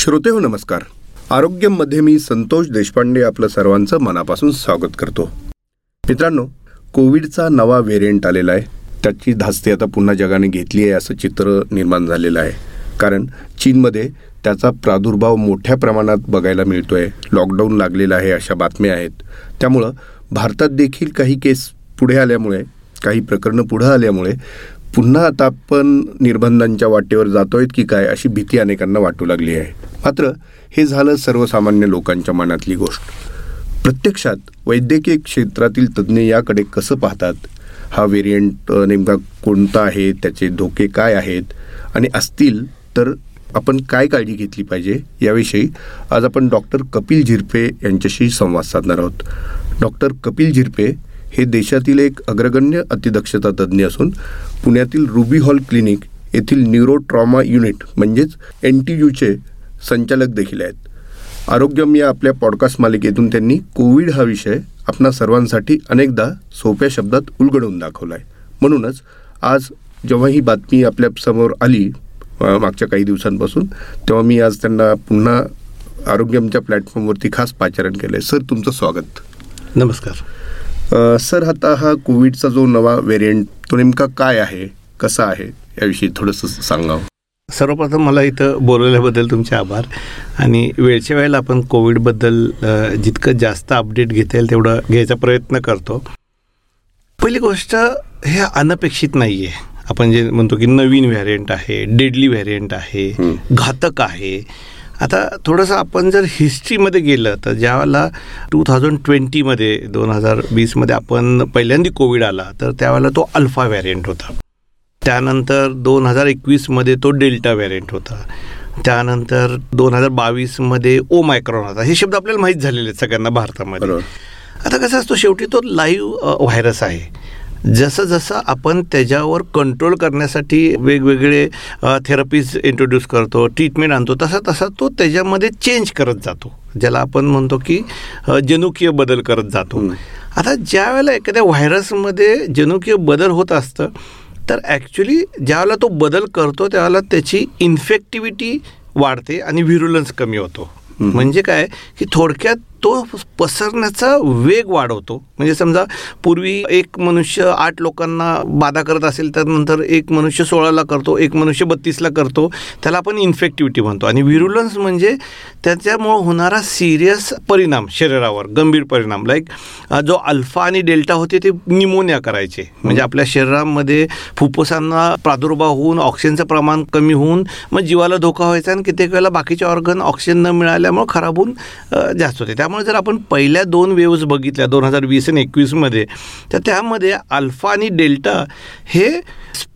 श्रोते हो नमस्कार. आरोग्यमध्ये मी संतोष देशपांडे आपलं सर्वांचं मनापासून स्वागत करतो. मित्रांनो कोविडचा नवा व्हेरियंट आलेला आहे. त्याची धास्ती आता पुन्हा जगाने घेतली आहे असं चित्र निर्माण झालेलं आहे. कारण चीनमध्ये त्याचा प्रादुर्भाव मोठ्या प्रमाणात बघायला मिळतो आहे लॉकडाऊन लागलेलं आहे अशा बातम्या आहेत. त्यामुळं भारतात देखील काही केस पुढे आल्यामुळे काही प्रकरणं पुढं आल्यामुळे पुन्हा आता आपण निर्बंधांच्या वाटेवर जातो आहेत की काय अशी भीती अनेकांना वाटू लागली आहे. मात्र हे झालं सर्वसामान्य लोकांच्या मनातली गोष्ट. प्रत्यक्षात वैद्यकीय क्षेत्रातील तज्ज्ञ याकडे कसं पाहतात? हा व्हेरियंट नेमका कोणता आहे? त्याचे धोके काय आहेत? आणि असतील तर आपण काय काळजी घेतली पाहिजे? याविषयी आज आपण डॉक्टर कपिल झिरपे यांच्याशी संवाद साधणार आहोत. डॉक्टर कपिल झिरपे हे देशातील एक अग्रगण्य अतिदक्षता तज्ज्ञ असून पुण्यातील रुबी हॉल क्लिनिक येथील न्यूरो ट्रॉमा युनिट म्हणजेच एन टी यूचे संचालक देखील आहेत. आरोग्यम या आपल्या पॉडकास्ट मालिकेतून त्यांनी कोविड हा विषय आपणा सर्वांसाठी अनेकदा सोप्या शब्दात उलगडून दाखवला आहे म्हणूनच आज जेव्हा ही बातमी आपल्यासमोर आली मागच्या काही दिवसांपासून तेव्हा मी आज त्यांना पुन्हा आरोग्यमच्या प्लॅटफॉर्मवरती खास पाचारण केलं आहे सर तुमचं स्वागत. नमस्कार. सर आता हा कोविडचा जो नवा व्हेरियंट तो नेमका काय आहे? कसा आहे? याविषयी थोडंसं सांगावं. सर्वप्रथम मला इथं बोलवल्याबद्दल तुमचे आभार. आणि वेळच्या वेळेला आपण कोविडबद्दल जितकं जास्त अपडेट घेता येईल तेवढं घ्यायचा प्रयत्न करतो. पहिली गोष्ट हे अनपेक्षित नाही आहे आपण जे म्हणतो की नवीन व्हॅरियंट आहे डेडली व्हॅरियंट आहे घातक आहे. आता थोडंसं आपण जर हिस्ट्रीमध्ये गेलं तर ज्यावेळेला टू थाउजंड ट्वेंटीमध्ये दोन हजार वीसमध्ये आपण पहिल्यांदा कोविड आला तर त्यावेळेला तो अल्फा व्हॅरियंट होता. त्यानंतर दोन हजार एकवीसमध्ये तो डेल्टा व्हॅरियंट होता. त्यानंतर दोन हजार बावीसमध्ये ओ मायक्रॉन होता. हे शब्द आपल्याला माहीत झालेले आहेत सगळ्यांना भारतामध्ये. आता कसं असतो शेवटी तो लाईव्ह व्हायरस आहे. जसं जसं आपण त्याच्यावर कंट्रोल करण्यासाठी वेगवेगळे थेरपीज इंट्रोड्यूस करतो ट्रीटमेंट आणतो तसा तसा तो त्याच्यामध्ये चेंज करत जातो. ज्याला आपण म्हणतो की जनुकीय बदल करत जातो. आता ज्या वेळेला एखाद्या व्हायरसमध्ये जनुकीय बदल होत असतं तर ॲक्च्युली ज्यावेळेला तो बदल करतो त्यावेळेला त्याची इन्फेक्टिव्हिटी वाढते आणि व्हिरुलन्स कमी होतो. म्हणजे काय? की थोडक्यात तो पसरण्याचा वेग वाढवतो. म्हणजे समजा पूर्वी एक मनुष्य आठ लोकांना बाधा करत असेल तर नंतर एक मनुष्य सोळाला करतो एक मनुष्य बत्तीसला करतो. त्याला आपण इन्फेक्टिव्हिटी म्हणतो. आणि व्हिरुलन्स म्हणजे त्याच्यामुळं होणारा सिरियस परिणाम शरीरावर गंभीर परिणाम. लाईक जो अल्फा आणि डेल्टा होते ते निमोनिया करायचे. म्हणजे आपल्या शरीरामध्ये फुफ्फुसांना प्रादुर्भाव होऊन ऑक्सिजनचं प्रमाण कमी होऊन मग जीवाला धोका व्हायचा आणि कित्येक वेळेला बाकीचे ऑर्गन ऑक्सिजन न मिळाल्यामुळं खराब होऊन जास्त होते. त्या त्यामुळे जर आपण पहिल्या दोन वेव्ज बघितल्या दोन हजार वीस आणि एकवीसमध्ये तर त्यामध्ये अल्फा आणि डेल्टा हे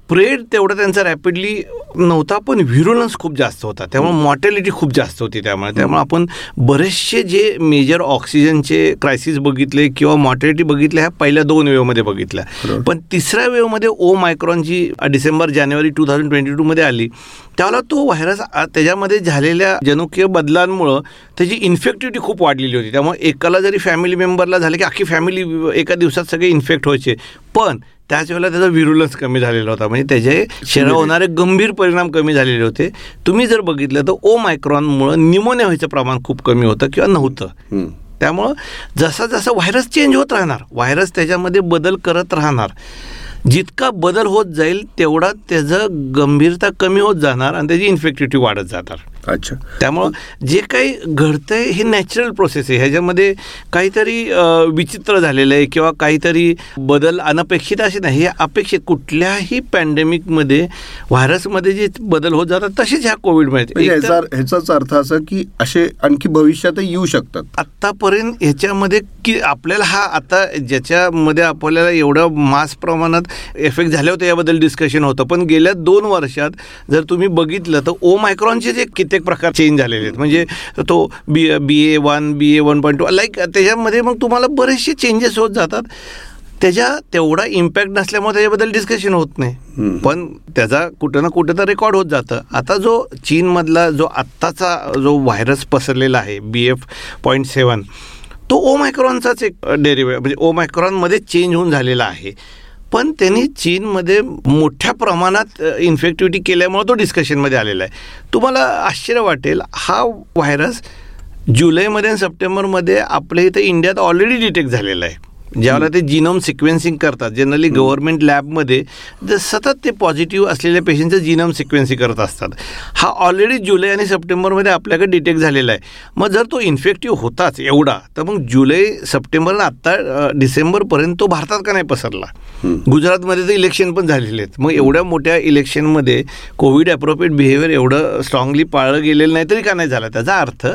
स्प्रेड तेवढं त्यांचा रॅपिडली नव्हता पण व्हिरुलन्स खूप जास्त होता. त्यामुळे मॉर्टॅलिटी खूप जास्त होती त्यामुळे. त्यामुळे आपण बरेचसे जे मेजर ऑक्सिजनचे क्रायसिस बघितले किंवा मॉर्टॅलिटी बघितल्या ह्या पहिल्या दोन वेवमध्ये बघितल्या. पण तिसऱ्या वेवमध्ये ओ मायक्रॉन जी डिसेंबर जानेवारी टू थाउजंड ट्वेंटी टूमध्ये आली त्यावेळेला तो व्हायरस त्याच्यामध्ये झालेल्या जनुकीय बदलांमुळं त्याची इन्फेक्टिव्हिटी खूप वाढलेली होती. त्यामुळे एकाला जरी फॅमिली मेंबरला झालं की अख्खी फॅमिली एका दिवसात सगळे इन्फेक्ट व्हायचे. पण त्याच वेळेला त्याचा विरुलन्स कमी झालेला होता. म्हणजे त्याचे शरीरावर होणारे गंभीर परिणाम कमी झालेले होते. तुम्ही जर बघितलं तर ओ मायक्रॉनमुळं निमोनिया व्हायचं प्रमाण खूप कमी होतं किंवा नव्हतं. त्यामुळं जसा जसा व्हायरस चेंज होत राहणार व्हायरस त्याच्यामध्ये बदल करत राहणार जितका बदल होत जाईल तेवढा त्याचं गंभीरता कमी होत जाणार आणि त्याची इन्फेक्टिव्हिटी वाढत जाणार. अच्छा. त्यामुळं जे काही घडतंय हे नॅचरल प्रोसेस आहे. ह्याच्यामध्ये काहीतरी विचित्र झालेलं आहे किंवा काहीतरी बदल अनपेक्षित असे नाही. हे अपेक्षित कुठल्याही पॅन्डेमिकमध्ये व्हायरसमध्ये जे बदल होत जातात तसेच ह्या कोविडमध्ये म्हणजे ह्याचाच अर्थ असा की असे आणखी भविष्यातही येऊ शकतात. आत्तापर्यंत ह्याच्यामध्ये की आपल्याला हा आता ज्याच्यामध्ये आपल्याला एवढं मास प्रमाणात इफेक्ट झाले होते याबद्दल डिस्कशन होतं. पण गेल्या दोन वर्षात जर तुम्ही बघितलं तर ओ मायक्रॉनचे जे कित्येक प्रकार चेंज झालेले आहेत. म्हणजे तो B B A one B A one point two like त्याच्यामध्ये मग तुम्हाला बरेचसे चेंजेस होत जातात. त्याच्या तेवढा इम्पॅक्ट नसल्यामुळे त्याच्याबद्दल डिस्कशन होत नाही. पण त्याचा कुठं ना कुठं तर रेकॉर्ड होत जातं. आता जो चीनमधला जो आत्ताचा जो व्हायरस पसरलेला आहे बी एफ पॉईंट सेवन तो ओ मायक्रॉनचाच एक डेरिवे म्हणजे ओ मायक्रॉनमध्ये चेंज होऊन झालेला आहे. पण त्यांनी चीनमध्ये मोठ्या प्रमाणात इन्फेक्टिव्हिटी केल्यामुळे तो डिस्कशनमध्ये आलेला आहे. तुम्हाला आश्चर्य वाटेल हा व्हायरस जुलैमध्ये आणि सप्टेंबरमध्ये आपल्या इथं इंडियात ऑलरेडी डिटेक्ट झालेला आहे. ज्यावेळेला ते जिनोम सिक्वेन्सिंग करतात जनरली गव्हर्नमेंट लॅबमध्ये जर सतत ते पॉझिटिव्ह असलेल्या पेशंटचं जिनोम सिक्वेन्सिंग करत असतात. हा ऑलरेडी जुलै आणि सप्टेंबरमध्ये आपल्याकडे डिटेक्ट झालेला आहे. मग जर तो इन्फेक्टिव्ह होताच एवढा तर मग जुलै सप्टेंबर आत्ता डिसेंबरपर्यंत तो भारतात का नाही पसरला? गुजरातमध्ये तर इलेक्शन पण झालेले आहेत. मग एवढ्या मोठ्या इलेक्शनमध्ये कोविड अप्रोप्रिएट बिहेवियर एवढं स्ट्रॉंगली पाळलं गेलेलं नाही तरी का नाही झाला? त्याचा अर्थ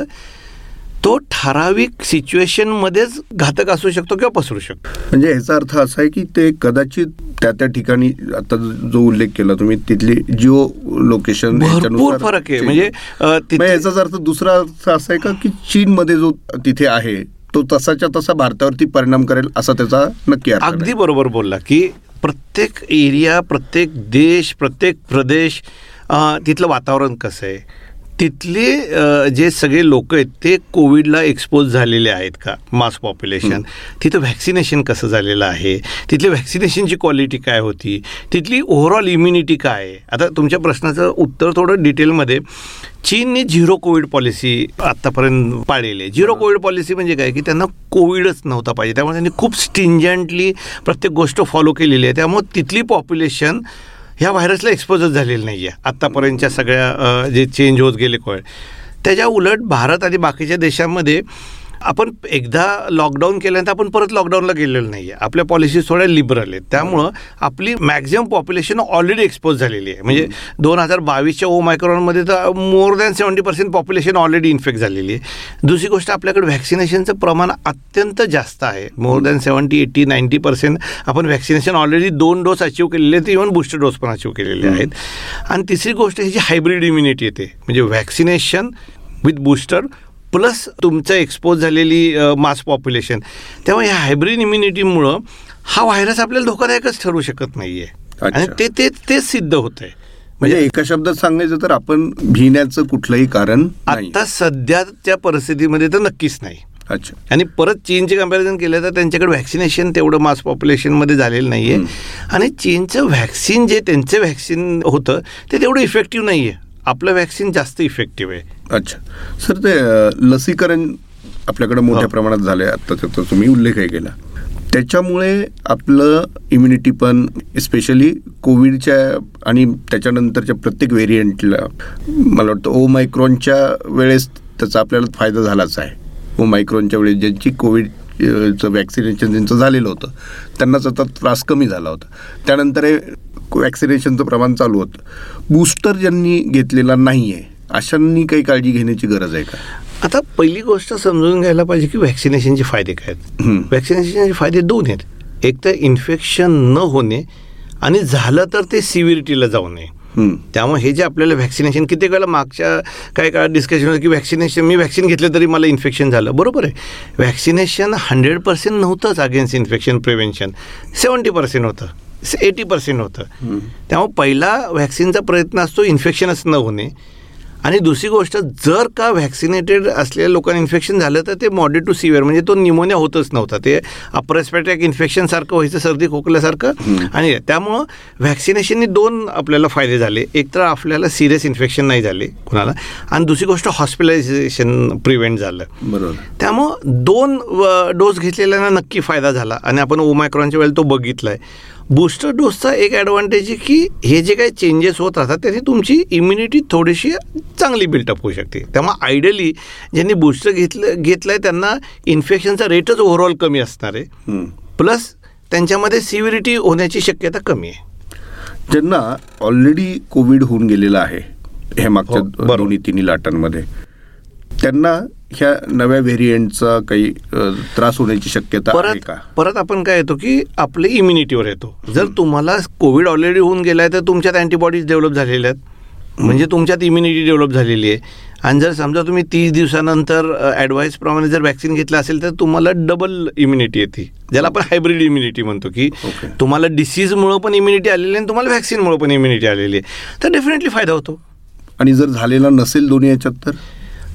तो ठराविक सिच्युएशनमध्येच घातक असू शकतो किंवा पसरू शकतो. म्हणजे ह्याचा अर्थ असा आहे की ते कदाचित त्या त्या ठिकाणी आता जो उल्लेख केला तुम्ही तिथली जिओ लोकेशन भरपूर फरक आहे. म्हणजे याचाच अर्थ दुसरा अर्थ असा आहे का की चीनमध्ये जो तिथे आहे तो तसाच्या तसा भारतावरती परिणाम करेल असा त्याचा नक्की अगदी बरोबर बोलला की प्रत्येक एरिया प्रत्येक देश प्रत्येक प्रदेश तिथलं वातावरण कसं आहे? तिथले जे सगळे लोक आहेत ते कोविडला एक्सपोज झालेले आहेत का? Mass population. तिथं व्हॅक्सिनेशन कसं झालेलं आहे? तिथली व्हॅक्सिनेशनची क्वालिटी काय होती? तिथली ओव्हरऑल इम्युनिटी काय आहे? आता तुमच्या प्रश्नाचं उत्तर थोडं डिटेलमध्ये. चीनने झिरो कोविड पॉलिसी आत्तापर्यंत पाळलेली आहे. झिरो कोविड पॉलिसी म्हणजे काय? की त्यांना कोविडच नव्हता पाहिजे. त्यामुळे त्यांनी खूप स्टिंजंटली प्रत्येक गोष्ट फॉलो केलेली आहे. त्यामुळे तिथली पॉप्युलेशन ह्या व्हायरसला एक्सपोजर झालेलं नाही आहे आत्तापर्यंतच्या सगळ्या जे चेंज होत गेले कोळ त्याच्या उलट भारत आणि बाकीच्या देशांमध्ये आपण एकदा लॉकडाऊन केल्यानंतर आपण परत लॉकडाऊनला गेलेलो नाही आहे आपल्या पॉलिसीज थोड्या लिबरल आहेत. त्यामुळं आपली मॅक्झिमम पॉप्युलेशन ऑलरेडी एक्सपोज झालेली आहे. म्हणजे दोन हजार बावीसच्या ओ मायक्रॉनमध्ये तर more than seventy percent population already infect झालेली आहे. दुसरी गोष्ट आपल्याकडे व्हॅक्सिनेशनचं प्रमाण अत्यंत जास्त आहे. More than seventy eighty ninety percent आपण व्हॅक्सिनेशन ऑलरेडी दोन डोस अचीव केलेले आहेत. इव्हन बूस्टर डोस पण अचीव केलेले आहेत. आणि तिसरी गोष्ट ही जी हायब्रिड इम्युनिटी येते. म्हणजे व्हॅक्सिनेशन विथ बूस्टर प्लस तुमचं एक्सपोज झालेली मास पॉप्युलेशन त्यामुळे ह्या हायब्रिड इम्युनिटीमुळं हा व्हायरस आपल्याला धोकादायकच ठरू शकत नाही आहे आणि ते ते तेच सिद्ध होत आहे म्हणजे एका शब्दात सांगायचं तर आपण भिण्याचं कुठलंही कारण आता सध्याच्या परिस्थितीमध्ये तर नक्कीच नाही. अच्छा. आणि परत चीनचे कंपॅरिझन केलं तर त्यांच्याकडे व्हॅक्सिनेशन तेवढं मास पॉप्युलेशनमध्ये झालेलं नाही आहे आणि चीनचं व्हॅक्सिन जे त्यांचं व्हॅक्सिन होतं ते तेवढं इफेक्टिव्ह नाही आहे आपलं व्हॅक्सिन जास्त इफेक्टिव्ह आहे. अच्छा. सर ते लसीकरण आपल्याकडे मोठ्या प्रमाणात झालं आहे आत्ता त्याचा तुम्ही उल्लेखही केला. त्याच्यामुळे आपलं इम्युनिटी पण स्पेशली कोविडच्या आणि त्याच्यानंतरच्या प्रत्येक व्हेरियंटला मला वाटतं ओ मायक्रॉनच्या वेळेस त्याचा आपल्याला फायदा झालाच आहे. ओ मायक्रॉनच्या वेळेस ज्यांची कोविड चं वॅक्सिनेशन ज्यांचं झालेलं होतं त्यांनाच आता त्रास कमी झाला होता. त्यानंतर हे वॅक्सिनेशनचं प्रमाण चालू होतं. बूस्टर ज्यांनी घेतलेला नाही आहे अशांनी काही काळजी घेण्याची गरज आहे का? आता पहिली गोष्ट समजून घ्यायला पाहिजे की व्हॅक्सिनेशनचे फायदे काय आहेत. व्हॅक्सिनेशनचे फायदे दोन आहेत. एक तर इन्फेक्शन न होणे आणि झालं तर ते सिव्हिरिटीला जाऊ नये. त्यामुळे हे जे आपल्याला व्हॅक्सिनेशन किती वेळेला मागच्या काही काळात डिस्कशन होतं की व्हॅक्सिनेशन मी व्हॅक्सिन घेतलं तरी मला इन्फेक्शन झालं. बरोबर आहे. व्हॅक्सिनेशन हंड्रेड पर्सेंट नव्हतंच against infection prevention seventy percent होतं. एटी पर्सेंट होतं. त्यामुळे पहिला व्हॅक्सिनचा प्रयत्न असतो इन्फेक्शनच न होणे. आणि दुसरी गोष्ट जर का व्हॅक्सिनेटेड असलेल्या लोकांना इन्फेक्शन झालं तर ते मॉडरेट टू सिव्हिअर म्हणजे तो निमोनिया होतच नव्हता. ते अपरेस्पॅटिक इन्फेक्शनसारखं व्हायचं सर्दी खोकल्यासारखं. आणि त्यामुळं व्हॅक्सिनेशननी दोन आपल्याला फायदे झाले. एक तर आपल्याला सिरियस इन्फेक्शन नाही झाले कुणाला. आणि दुसरी गोष्ट हॉस्पिटलायझेशन प्रिव्हेंट झालं. बरोबर. त्यामुळं दोन डोस घेतलेल्यांना नक्की फायदा झाला. आणि आपण ओमायक्रॉनच्या वेळेला तो बघितला आहे बूस्टर डोसचा एक ॲडव्हान्टेज आहे की हे जे काही चेंजेस होत राहतात त्याने तुमची इम्युनिटी थोडीशी चांगली बिल्टअप होऊ शकते. त्यामुळे आयडियली ज्यांनी बूस्टर घेतलं घेतलं आहे त्यांना इन्फेक्शनचा रेटच ओव्हरऑल कमी असणार आहे. प्लस त्यांच्यामध्ये सिव्हिरिटी होण्याची शक्यता कमी आहे. ज्यांना ऑलरेडी कोविड होऊन गेलेलं आहे हे मागच्या दोन्ही तिन्ही लाटांमध्ये त्यांना ह्या नव्या व्हेरियंटचा काही त्रास होण्याची शक्यता आहे का? परत आपण काय येतो की आपले इम्युनिटीवर येतो. जर तुम्हाला कोविड ऑलरेडी होऊन गेलाय तर तुमच्यात अँटीबॉडीज डेव्हलप झालेल्या आहेत. म्हणजे तुमच्यात इम्युनिटी डेव्हलप झालेली आहे. आणि जर समजा तुम्ही तीस दिवसानंतर ॲडवाईसप्रमाणे जर वॅक्सिन घेतलं असेल तर तुम्हाला डबल इम्युनिटी येते. ज्याला आपण हायब्रिड इम्युनिटी म्हणतो की तुम्हाला डिसीजमुळं पण इम्युनिटी आलेली आहे आणि तुम्हाला व्हॅक्सिनमुळं पण इम्युनिटी आलेली आहे. तर डेफिनेटली फायदा होतो. आणि जर झालेला नसेल दोन्ही याच्यात तर?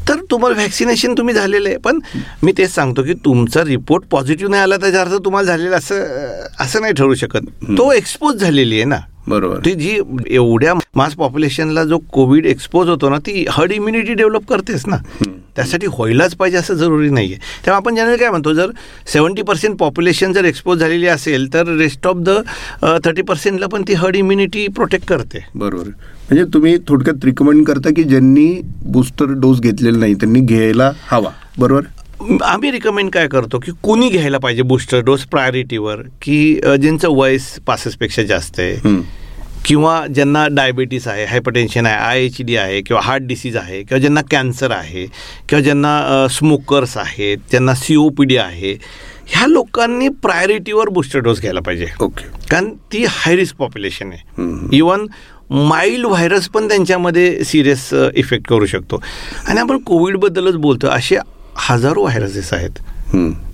तर तुम्हाला व्हॅक्सिनेशन तुम्ही झालेलं आहे. पण मी तेच सांगतो की तुमचा रिपोर्ट पॉझिटिव्ह नाही आला त्याचा अर्थ तुम्हाला झालेला असं असं नाही ठरू शकत. तो एक्सपोज झालेली आहे ना. बरोबर. ती जी एवढ्या मास पॉप्युलेशनला जो कोविड एक्सपोज होतो ना ती हर्ड इम्युनिटी डेव्हलप करतेच ना. त्यासाठी व्हायलाच पाहिजे असं जरुरी नाही आहे तेव्हा आपण जनरल काय म्हणतो जर सेवन्टी पर्सेंट पॉप्युलेशन जर एक्सपोज झालेली असेल तर रेस्ट ऑफ द थर्टी पर्सेंटला पण ती हर्ड इम्युनिटी प्रोटेक्ट करते. बरोबर. म्हणजे तुम्ही थोडक्यात रिकमेंड करता की ज्यांनी बूस्टर डोस घेतलेला नाही त्यांनी घ्यायला हवा. बरोबर? आम्ही रिकमेंड काय करतो की कुणी घ्यायला पाहिजे बूस्टर डोस प्रायोरिटीवर की ज्यांचं वयस पासष्टपेक्षा जास्त आहे. किंवा ज्यांना डायबिटीस आहे हायपरटेन्शन आहे आय एच डी आहे किंवा हार्ट डिसीज आहे किंवा ज्यांना कॅन्सर आहे किंवा ज्यांना स्मोकर्स आहेत ज्यांना सी ओ पी डी आहे ह्या लोकांनी प्रायोरिटीवर बूस्टर डोस घ्यायला पाहिजे. ओके कारण ती हाय रिस्क पॉप्युलेशन आहे. इवन माइल्ड व्हायरस पण त्यांच्यामध्ये सिरियस इफेक्ट करू शकतो. आणि आपण कोविडबद्दलच बोलतो असे हजारो व्हायरसेस आहेत.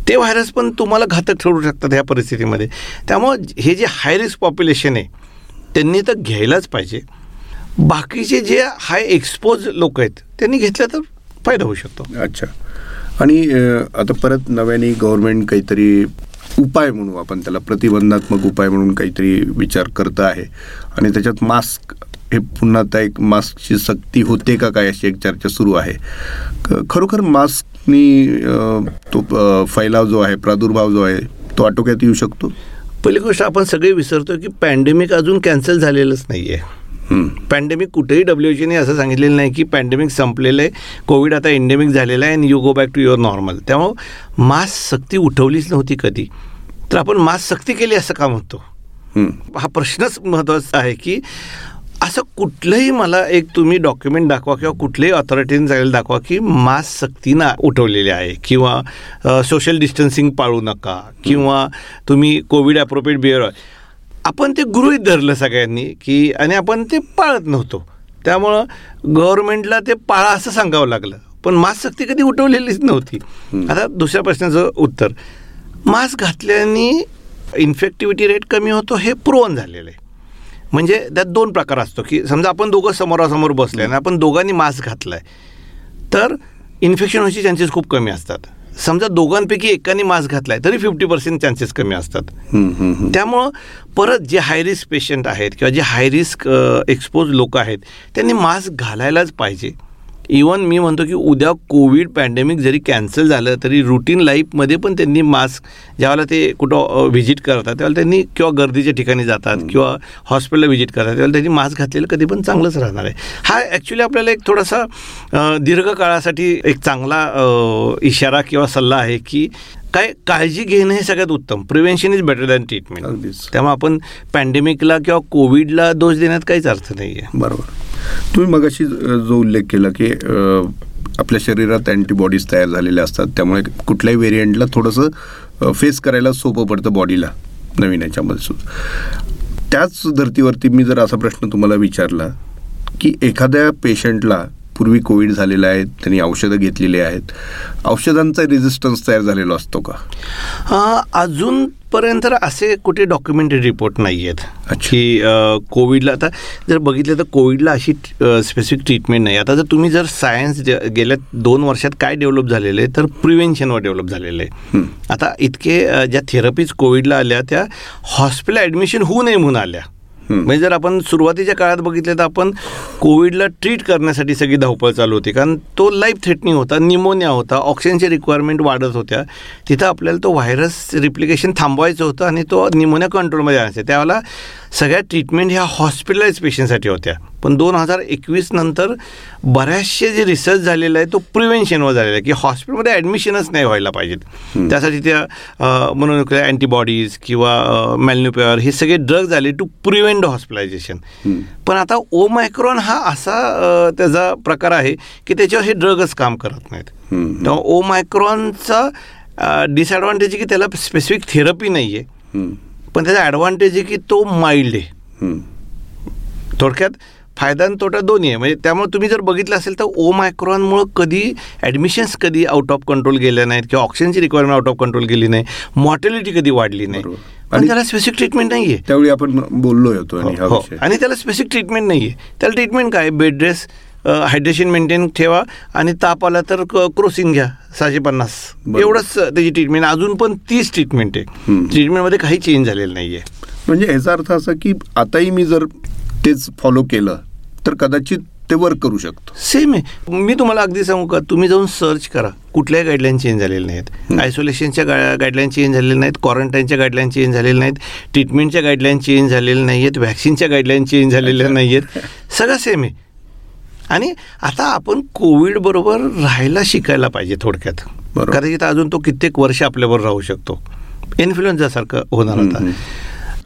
ते व्हायरस पण तुम्हाला घातक ठरू शकतात ह्या परिस्थितीमध्ये. त्यामुळं हे जे हाय रिस्क पॉप्युलेशन आहे त्यांनी तर घ्यायलाच पाहिजे. बाकीचे जे हाय एक्सपोज लोक आहेत त्यांनी घेतलं तर फायदा होऊ शकतो. अच्छा. आणि आता परत नव्याने गव्हर्नमेंट काहीतरी उपाय म्हणू आपण त्याला प्रतिबंधात्मक उपाय म्हणून काहीतरी विचार करत आहे. आणि त्याच्यात मास्क हे पुन्हा आता एक मास्कची सक्ती होते का काय अशी एक चर्चा सुरू आहे. खरोखर मास्कनी अ, तो फैलाव जो आहे प्रादुर्भाव जो आहे तो आटोक्यात येऊ शकतो? पहिली गोष्ट आपण सगळे विसरतो की पॅन्डेमिक अजून कॅन्सल झालेलंच नाही आहे. पॅन्डेमिक कुठेही डब्ल्यू एचने असं सांगितलेलं नाही की पॅन्डेमिक संपलेलं आहे कोविड आता एंडेमिक झालेलं आहे आणि you go back to your normal त्यामुळं मास्क सक्ती उठवलीच नव्हती कधी. तर आपण मास्क सक्ती केली असं का म्हणतो? हम्म. हा प्रश्नच महत्त्वाचा आहे की असं कुठलंही मला एक तुम्ही डॉक्युमेंट दाखवा किंवा कुठल्याही ऑथॉरिटीने जायला दाखवा की मास्क सक्तीनं उठवलेले आहे किंवा सोशल डिस्टन्सिंग पाळू नका किंवा तुम्ही कोविड ॲप्रोप्रिएट बिहेवियर आपण ते गृहीत धरलं सगळ्यांनी की आणि आपण ते पाळत नव्हतो. त्यामुळं गव्हर्नमेंटला ते पाळा असं सांगावं लागलं. पण मास्क सक्ती कधी उठवलेलीच नव्हती. आता दुसऱ्या प्रश्नाचं उत्तर. मास्क घातल्याने इन्फेक्टिव्हिटी रेट कमी होतो हे प्रोवन झालेलं आहे. म्हणजे त्यात दोन प्रकार असतो की समजा आपण दोघं समोरासमोर बसले आणि आपण दोघांनी मास्क घातला आहे तर इन्फेक्शन व्हायचे चान्सेस खूप कमी असतात. समजा दोघांपैकी एकाने मास्क घातला आहे तरी फिफ्टी पर्सेंट चान्सेस कमी असतात. त्यामुळं परत जे हाय रिस्क पेशंट आहेत किंवा जे हाय रिस्क एक्सपोज लोक आहेत त्यांनी मास्क घालायलाच पाहिजे. इवन मी म्हणतो की उद्या कोविड पॅन्डेमिक जरी कॅन्सल झालं तरी रुटीन लाईफमध्ये पण त्यांनी मास्क ज्यावेळेला ते कुठं व्हिजिट करतात त्यावेळेला त्यांनी किंवा गर्दीच्या ठिकाणी जातात किंवा हॉस्पिटलला व्हिजिट करतात त्यावेळेला त्यांनी मास्क घातलेलं कधी पण चांगलंच राहणार आहे. हा ॲक्च्युली आपल्याला एक थोडासा दीर्घकाळासाठी एक चांगला इशारा किंवा सल्ला आहे की काय काळजी घेणं हे सगळ्यात उत्तम. Prevention is better than treatment. त्यामुळे आपण पॅन्डेमिकला किंवा कोविडला दोष देण्यात काहीच अर्थ नाही आहे बरोबर. तुम्ही मगाशी जो उल्लेख केला की आपल्या शरीरात अँटीबॉडीज तयार झालेल्या असतात त्यामुळे कुठल्याही व्हेरियंटला थोडंसं फेस करायला सोपं पडतं बॉडीला नवीन याच्यामध्ये सुद्धा त्याच धर्तीवरती मी जर असा प्रश्न तुम्हाला विचारला की एखाद्या पेशंटला पूर्वी कोविड झालेला आहे त्यांनी औषधं घेतलेली आहेत औषधांचा रेजिस्टन्स तयार झालेला असतो का अ, अजूनपर्यंत तर असे कुठे डॉक्युमेंटरी रिपोर्ट नाही आहेत अच्छा. की कोविडला आता जर बघितलं तर कोविडला अशी स्पेसिफिक ट्रीटमेंट नाही आता जर तुम्ही जर सायन्स गेल्या दोन वर्षात काय डेव्हलप झालेलं आहे तर प्रिव्हेन्शनवर डेव्हलप झालेलं आहे. आता इतके ज्या थेरपीज कोविडला आल्या त्या हॉस्पिटल ॲडमिशन होऊ नये म्हणून आल्या. म्हणजे जर आपण सुरुवातीच्या काळात बघितलं तर आपण कोविडला ट्रीट करण्यासाठी सगळी धावपळ चालू होती. कारण तो लाईफ थ्रेटनिंग होता निमोनिया होता ऑक्सिजनची रिक्वायरमेंट वाढत होत्या. तिथं आपल्याला तो व्हायरस रिप्लिकेशन थांबवायचं होतं आणि तो निमोनिया कंट्रोलमध्ये आणायचा. त्यावेळेला सगळ्या ट्रीटमेंट ह्या हॉस्पिटलाइज पेशंटसाठी होत्या पण दोन हजार एकवीस नंतर बऱ्याचशे जे रिसर्च झालेला आहे तो प्रिव्हेन्शनवर झालेला आहे की हॉस्पिटलमध्ये ॲडमिशनच नाही व्हायला पाहिजेत त्यासाठी त्या म्हणून अँटीबॉडीज किंवा मॅल्न्युपेअर हे सगळे ड्रग्ज आले टू प्रिव्हेंट हॉस्पिटलायझेशन. पण आता ओमायक्रॉन हा असा त्याचा प्रकार आहे की त्याच्यावर हे ड्रगच काम करत नाहीत. तेव्हा ओमायक्रॉनचा डिसॲडव्हान्टेज की त्याला स्पेसिफिक थेरपी नाही आहे. पण त्याचा ॲडव्हान्टेज आहे की तो माइल्ड आहे. हं. थोडक्यात फायदा आणि तोटा दोन्ही आहे. म्हणजे त्यामुळे तुम्ही जर बघितलं असेल तर ओ मायक्रॉनमुळं कधी ॲडमिशन्स कधी आउट ऑफ कंट्रोल गेल्या नाहीत किंवा ऑक्सिजनची रिक्वायरमेंट आउट ऑफ कंट्रोल गेली नाही. मॉर्टॅलिटी कधी वाढली नाही. आणि- त्याला स्पेसिफिक ट्रीटमेंट नाही आहे त्यावेळी आपण बोललोय होतो आणि हा हो, आणि त्याला स्पेसिफिक ट्रीटमेंट नाही आहे त्याला ट्रीटमेंट काय? बेड रेस्ट हायड्रेशन मेंटेन ठेवा आणि ताप आला तर क्रोसिन घ्या सहाशे पन्नास. एवढंच त्याची ट्रीटमेंट अजून पण तीच ट्रीटमेंट आहे. ट्रीटमेंटमध्ये काही चेंज झालेलं नाही आहे म्हणजे याचा अर्थ असा की आताही मी जर तेच फॉलो केलं तर कदाचित ते वर्क करू शकतो. सेम आहे. मी तुम्हाला अगदी सांगू का? तुम्ही जाऊन सर्च करा. कुठल्याही गाईडलाईन चेंज झालेल्या नाहीत. आयसोलेशनच्या गा गाईडलाईन चेंज झालेल्या नाहीत. क्वारंटाईनच्या गाईडलाईन चेंज झालेल्या नाहीत. ट्रीटमेंटच्या गाईडलाईन चेंज झालेल्या नाही आहेत व्हॅक्सिनच्या गाईडलाईन चेंज झालेल्या नाही आहेत सगळं सेम आहे. आणि आता आपण कोविड बरोबर राहायला शिकायला पाहिजे थोडक्यात. कदाचित अजून तो कित्येक वर्ष आपल्याबरोबर राहू शकतो. इन्फ्लुएन्झासारखं होणार हम्म.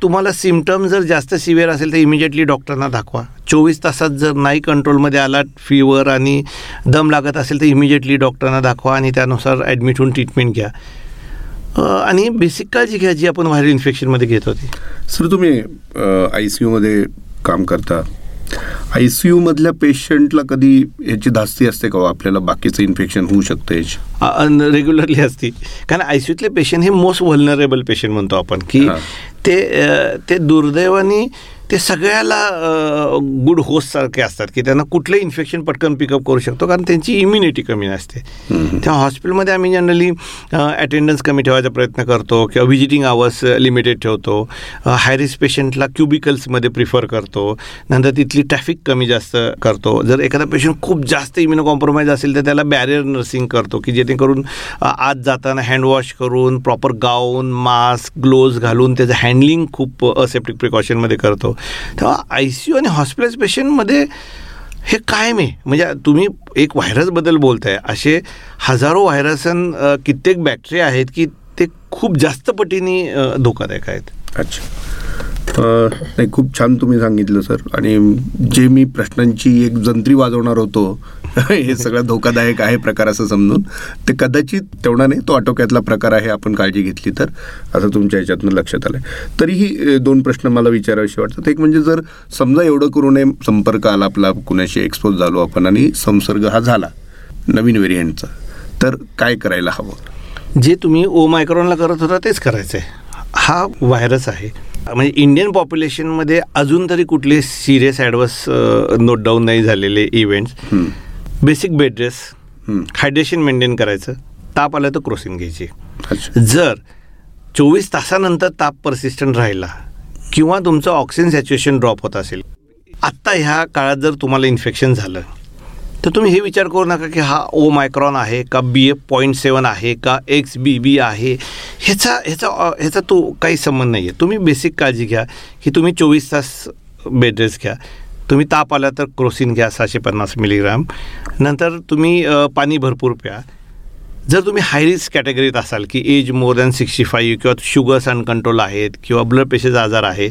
तुम्हाला सिमटम जर जास्त सिव्हिअर असेल तर इमिजिएटली डॉक्टरांना दाखवा. चोवीस तासात जर नाही कंट्रोलमध्ये आला फिवर आणि दम लागत असेल तर इमिजिएटली डॉक्टरांना दाखवा आणि त्यानुसार ॲडमिट होऊन ट्रीटमेंट घ्या. आणि बेसिक काळजी घ्या जी आपण व्हायरल इन्फेक्शनमध्ये घेत होती. सर तुम्ही आय सी यूमध्ये काम करता. आय सी यूमधल्या पेशंटला कधी ह्याची धास्ती असते का हो? आपल्याला बाकीचं इन्फेक्शन होऊ शकतं याची रेग्युलरली असती कारण आय सी यूतले पेशंट हे मोस्ट व्हलनरेबल पेशंट म्हणतो आपण की. ते ते दुर्दैवाने ते सगळ्याला गुड होस्टसारखे असतात की त्यांना कुठलंही इन्फेक्शन पटकन पिकअप करू शकतो कारण त्यांची इम्युनिटी कमी नसते. तेव्हा हॉस्पिटलमध्ये आम्ही जनरली अटेंडन्स कमी ठेवायचा प्रयत्न करतो किंवा व्हिजिटिंग आवर्स लिमिटेड ठेवतो. हाय रिस्क पेशंटला क्युबिकल्समध्ये प्रिफर करतो. नंतर तिथली ट्रॅफिक कमी जास्त करतो. जर एखादा पेशंट खूप जास्त इम्युनो कॉम्प्रोमाइज असेल तर त्याला बॅरियर नर्सिंग करतो की जेणेकरून आत जाताना हँडवॉश करून प्रॉपर गाऊन मास्क ग्लोव्ज घालून त्याचं हँडलिंग खूप असेप्टिक प्रिकॉशनमध्ये करतो. तेव्हा आय सी यू आणि हॉस्पिटल पेशंटमध्ये हे कायम आहे. म्हणजे तुम्ही एक व्हायरसबद्दल बोलताय. असे हजारो व्हायरसन कित्येक बॅक्टेरिया आहेत की ते खूप जास्त पटीने धोकादायक आहेत. अच्छा. नाही खूप छान तुम्ही सांगितलं सर. आणि जे मी प्रश्नांची एक जंत्री वाजवणार होतो हे सगळं धोकादायक आहे प्रकार असं समजून. ते कदाचित तेवढा नाही तो आटोक्यातला प्रकार आहे आपण काळजी घेतली तर. असं तुमच्या ह्याच्यातनं लक्षात आलं तरीही अ, दोन प्रश्न मला विचारावेसे वाटतात. एक म्हणजे जर समजा एवढं करू नये संपर्क आला आपला कुणाशी एक्सपोज झालो आपण आणि संसर्ग हा झाला नवीन व्हेरियंटचा तर काय करायला हवं? जे तुम्ही ओ मायक्रॉनला करत होता तेच करायचं आहे हा व्हायरस आहे. म्हणजे इंडियन पॉप्युलेशनमध्ये अजून तरी कुठले सिरियस ॲडवर्स नोट डाऊन नाही झालेले events basic bed rest. Hydration maintain करायचं ताप आलं तर क्रोसिन घ्यायची. जर चोवीस तासानंतर ताप परसिस्टंट राहिला किंवा तुमचं ऑक्सिजन सॅच्युएशन ड्रॉप होत असेल आत्ता ह्या काळात जर तुम्हाला इन्फेक्शन झालं तर तुम्ही हे विचार करू नका की हा ओ मायक्रॉन आहे का बी एफ पॉईंट सेवन आहे का एक्स बी बी आहे ह्याचा ह्याचा ह्याचा तो काही संबंध नाही आहे तुम्ही बेसिक काळजी घ्या की तुम्ही चोवीस तास बेड रेस्ट घ्या. तुम्ही ताप आला तर क्रोसिन घ्या सहाशे पन्नास मिलीग्राम. नंतर तुम्ही पाणी भरपूर प्या. जर तुम्ही हाय रिस्क कॅटेगरीत असाल की age more than sixty five किंवा शुगर्स अनकंट्रोल आहेत किंवा ब्लड प्रेशरचा आजार आहे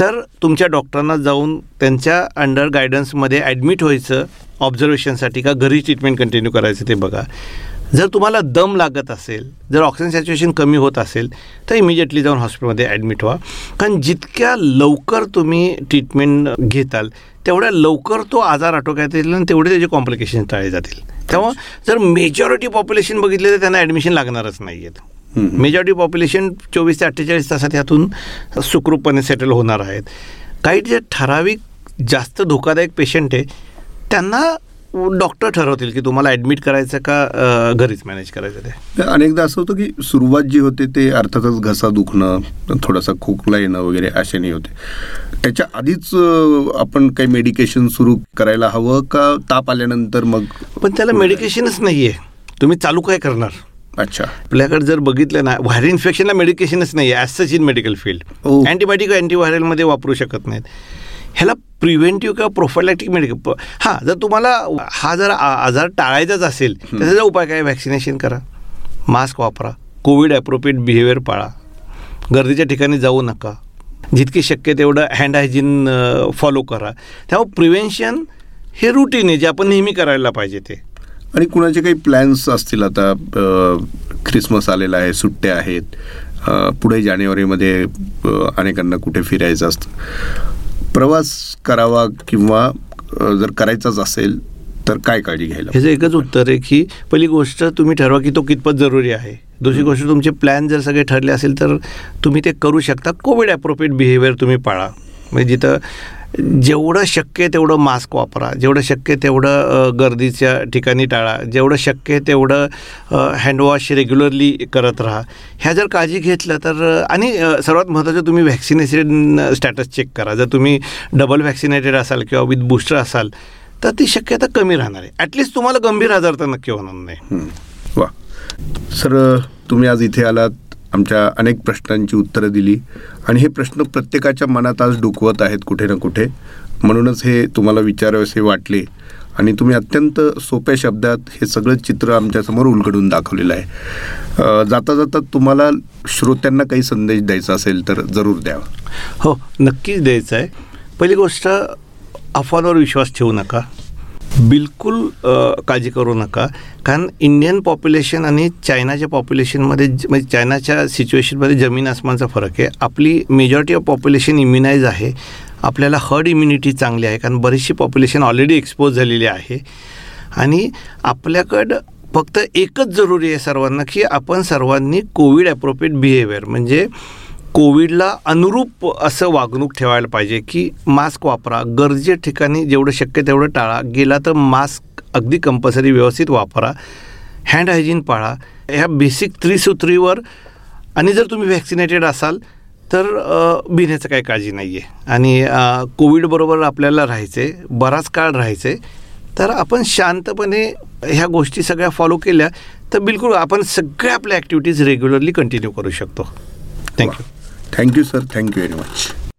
तर तुमच्या डॉक्टरांना जाऊन त्यांच्या अंडर गायडन्समध्ये ॲडमिट व्हायचं ऑब्झर्वेशनसाठी का घरी ट्रीटमेंट कंटिन्यू करायचं ते बघा. जर तुम्हाला दम लागत असेल जर ऑक्सिजन सॅच्युएशन कमी होत असेल तर इमिजिएटली जाऊन हॉस्पिटलमध्ये ॲडमिट व्हा. कारण जितक्या लवकर तुम्ही ट्रीटमेंट घेताल तेवढ्या लवकर तो आजार आटोक्यात येईल आणि तेवढे त्याचे कॉम्प्लिकेशन टाळले जातील. तेव्हा जर मेजॉरिटी पॉप्युलेशन बघितले तर त्यांना ॲडमिशन लागणारच नाही आहेत. मेजॉरिटी पॉप्युलेशन चोवीस ते अठ्ठेचाळीस तासात यातून सुखरूपपणे सेटल होणार आहेत. काही जे ठराविक जास्त धोकादायक पेशंट आहे त्यांना डॉक्टर ठरवतील की तुम्हाला ॲडमिट करायचं का घरीच मॅनेज करायचं ते? अनेकदा असं होतं की सुरुवात जी होते ते अर्थातच घसा दुखणं थोडासा खोकला येणं वगैरे अशाने होते. त्याच्या आधीच आपण काही मेडिकेशन सुरू करायला हवं का ताप आल्यानंतर मग पण त्याला मेडिकेशनच नाही आहे तुम्ही चालू काय करणार? अच्छा. आपल्याकडे जर बघितलं ना व्हायरल इन्फेक्शनला मेडिकेशनच नाही आहे as such in medical field. Antibiotic अँटीव्हायरलमध्ये वापरू शकत नाहीत. ह्याला प्रिव्हेंटिव्ह किंवा प्रोफायलॅक्टिक मेडिकल हां जर तुम्हाला हा जर आजार टाळायचाच असेल तर त्याचा उपाय काय? व्हॅक्सिनेशन करा. मास्क वापरा. कोविड ॲप्रोप्रिएट बिहेवियर पाळा. गर्दीच्या ठिकाणी जाऊ नका. जितकी शक्य तेवढं हँड हायजीन फॉलो करा. तेव्हा प्रिव्हेन्शन हे रुटीन आहे जे आपण नेहमी करायला पाहिजे ते. आणि कुणाचे काही प्लॅन्स असतील आता? ख्रिसमस आलेला आहे सुट्ट्या आहेत. पुढे जानेवारीमध्ये अनेकांना कुठे फिरायचं असतं? प्रवास करावा किंवा जर करायचाच असेल तर काय काळजी घ्यायला ह्याचं एकच उत्तर आहे की पहिली गोष्ट तुम्ही ठरवा की तो कितपत जरुरी आहे. दुसरी गोष्ट तुमचे प्लॅन जर सगळे ठरले असेल तर तुम्ही ते करू शकता. कोविड ॲप्रोप्रिएट बिहेवियर तुम्ही पाळा. म्हणजे जिथं जेवढं शक्य तेवढं मास्क वापरा. जेवढं शक्य तेवढं गर्दीच्या ठिकाणी टाळा. जेवढं शक्य तेवढं हँडवॉश रेग्युलरली करत राहा. ह्या जर काळजी घेतलं तर आणि सर्वात महत्त्वाचं तुम्ही व्हॅक्सिनेशन स्टॅटस चेक करा. जर तुम्ही डबल व्हॅक्सिनेटेड असाल किंवा विथ बूस्टर असाल तर ती शक्यता कमी राहणार आहे. ॲटलिस्ट तुम्हाला गंभीर आजार तर नक्की होणार नाही. वा. सर तुम्ही आज इथे आलात. आमच्या अनेक प्रश्नांची उत्तरं दिली. आणि हे प्रश्न प्रत्येकाच्या मनात आज डुकवत आहेत कुठे ना कुठे. म्हणूनच हे तुम्हाला विचारावेसे वाटले. आणि तुम्ही अत्यंत सोप्या शब्दात हे सगळं चित्र आमच्यासमोर उलगडून दाखवलेलं आहे. जाता जाता तुम्हाला श्रोत्यांना काही संदेश द्यायचा असेल तर जरूर द्यावा हो नक्कीच द्यायचं आहे. पहिली गोष्ट अफवांवर विश्वास ठेवू नका. बिलकुल काळजी करू नका. कारण इंडियन पॉप्युलेशन आणि चायनाच्या पॉप्युलेशनमध्ये म्हणजे चायनाच्या सिच्युएशनमध्ये जमीन आसमानचा फरक आहे. आपली मेजॉरिटी ऑफ पॉप्युलेशन इम्युनाईज आहे. आपल्याला हर्ड इम्युनिटी चांगली आहे. कारण बरीचशी पॉप्युलेशन ऑलरेडी एक्सपोज झालेली आहे. आणि आपल्याकडं फक्त एकच जरुरी आहे सर्वांना की आपण सर्वांनी कोविड ॲप्रोप्रिएट बिहेवियर म्हणजे कोविडला अनुरूप असं वागणूक ठेवायला पाहिजे की मास्क वापरा. गरजे ठिकाणी जेवढं शक्य तेवढं टाळा. गेला तर मास्क अगदी कंपल्सरी व्यवस्थित वापरा. हँड हायजीन पाळा. ह्या बेसिक त्रिसूत्रीवर आणि जर तुम्ही व्हॅक्सिनेटेड असाल तर बिन्याचं भिण्याचं काही काळजी नाही आहे आणि कोविडबरोबर आपल्याला राहायचं आहे बराच काळ राहायचं आहे तर आपण शांतपणे ह्या गोष्टी सगळ्या फॉलो केल्या तर बिलकुल आपण सगळ्या आपल्या ॲक्टिव्हिटीज रेग्युलरली कंटिन्यू करू शकतो. Thank you thank you sir thank you very much